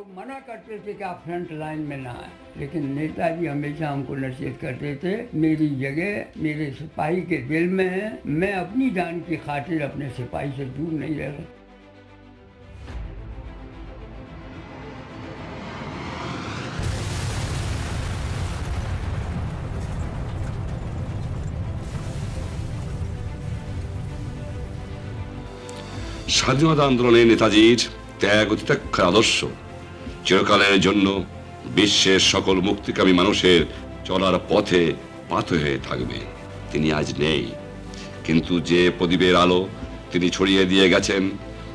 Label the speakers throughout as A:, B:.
A: लोग मना करते थे कि आप फ्रंट लाइन में ना आए लेकिन नेताजी हमेशा हमको नसीहत करते थे मेरी जगह मेरे सिपाही के दिल में है मैं अपनी जान की खातिर अपने सिपाही से दूर नहीं रह सकता
B: স্বাধীনতা আন্দোলনে নেতাজির ত্যাগ ও তিতাক্ষার আদর্শ চিরকালের জন্য বিশ্বের সকল মুক্তিকামী মানুষের চলার পথে পাথ হয়ে থাকবে তিনি আজ নেই কিন্তু যে প্রদীপের আলো তিনি ছড়িয়ে দিয়ে গেছেন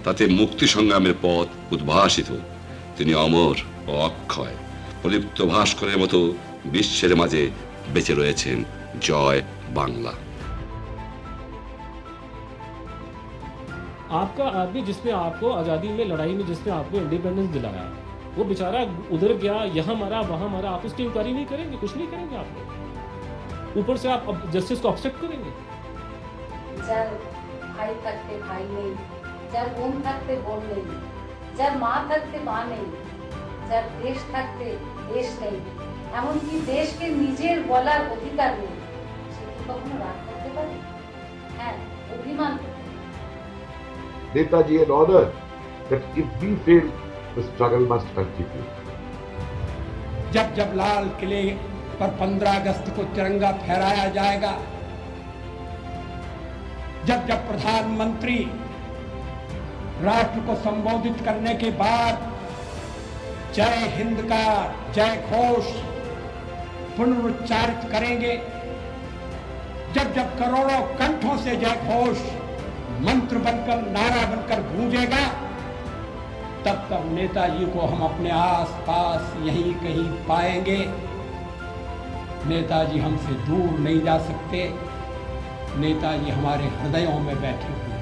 B: তাতে মুক্তি সংগ্রামের পথ উদ্ভাসিত তিনি অমর ও অক্ষয় প্রদীপ্ত ভাস্করের মতো বিশ্বের মাঝে বেঁচে রয়েছেন জয় বাংলা
C: आपका आदमी जिसने आपको आज़ादी में लड़ाई में जिसने आपको इंडिपेंडेंस दिलाया वो बेचारा उधर गया यहाँ मरा वहाँ मरा आप उसकी इंक्वायरी नहीं करेंगे कुछ नहीं करेंगे आप लोग ऊपर से आप जस्टिस को ऑब्जेक्ट करेंगे
D: যার ভাই থাকতে ভাই নেই যার বোন থাকতে বোন নেই যার মা থাকতে মা নেই যার দেশ থাকতে দেশ নেই এমনকি দেশকে নিজের বলার অধিকার নেই সে কি কখনো রাগ করতে পারে হ্যাঁ অভিমান করতে পারে।
E: Netaji had ordered that if we fail, struggle must continue.
F: जब जब लाल किले पर 15 अगस्त को तिरंगा फहराया जाएगा, जब जब प्रधानमंत्री राष्ट्र को संबोधित करने के बाद जय हिंद का जय घोष पुनरुच्चारित करेंगे, जब जब करोड़ों कंठों से जय घोष मंत्र बनकर, नारा बनकर गूंजेगा तब तक नेताजी को हम अपने आस पास यहीं कहीं पाएँगे। नेताजी हमसे दूर नहीं जा सकते। नेताजी हमारे हृदयों में बैठे हुए